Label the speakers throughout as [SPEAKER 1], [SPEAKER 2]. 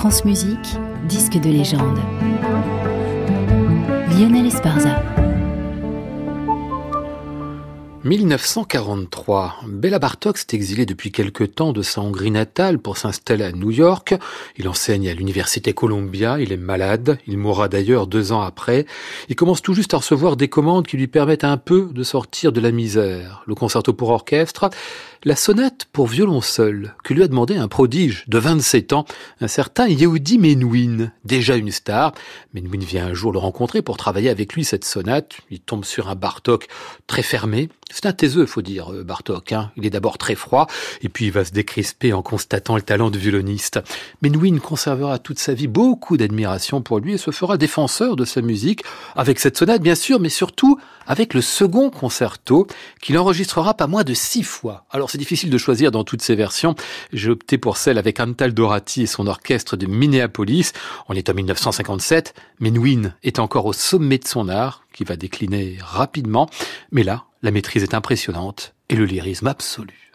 [SPEAKER 1] France Musique, disque de légende. Lionel Esparza.
[SPEAKER 2] 1943. Bella Bartok s'est exilé depuis quelque temps de sa Hongrie natale pour s'installer à New York. Il enseigne à l'université Columbia, il est malade, il mourra d'ailleurs deux ans après. Il commence tout juste à recevoir des commandes qui lui permettent un peu de sortir de la misère. Le concerto pour orchestre, la sonate pour violon seul, que lui a demandé un prodige de 27 ans, un certain Yehudi Menuhin, déjà une star. Menuhin vient un jour le rencontrer pour travailler avec lui cette sonate. Il tombe sur un Bartok très fermé. C'est un taiseux, faut dire, euh, Bartok. Hein. Il est d'abord très froid, et puis il va se décrisper en constatant le talent de violoniste. Menuhin conservera toute sa vie beaucoup d'admiration pour lui et se fera défenseur de sa musique, avec cette sonate bien sûr, mais surtout avec le second concerto qu'il enregistrera pas moins de six fois. Alors c'est difficile de choisir dans toutes ces versions. J'ai opté pour celle avec Antal Dorati et son orchestre de Minneapolis. On est en 1957. Menuhin est encore au sommet de son art, qui va décliner rapidement. Mais là, la maîtrise est impressionnante et le lyrisme absolu.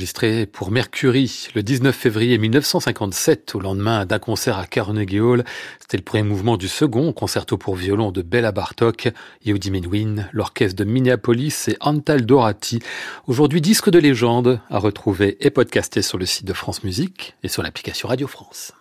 [SPEAKER 2] Enregistré pour Mercury le 19 février 1957, au lendemain d'un concert à Carnegie Hall. C'était le premier mouvement du second concerto pour violon de Bella Bartok, Yehudi Menuhin, l'orchestre de Minneapolis et Antal Dorati. Aujourd'hui, disque de légende à retrouver et podcasté sur le site de France Musique et sur l'application Radio France.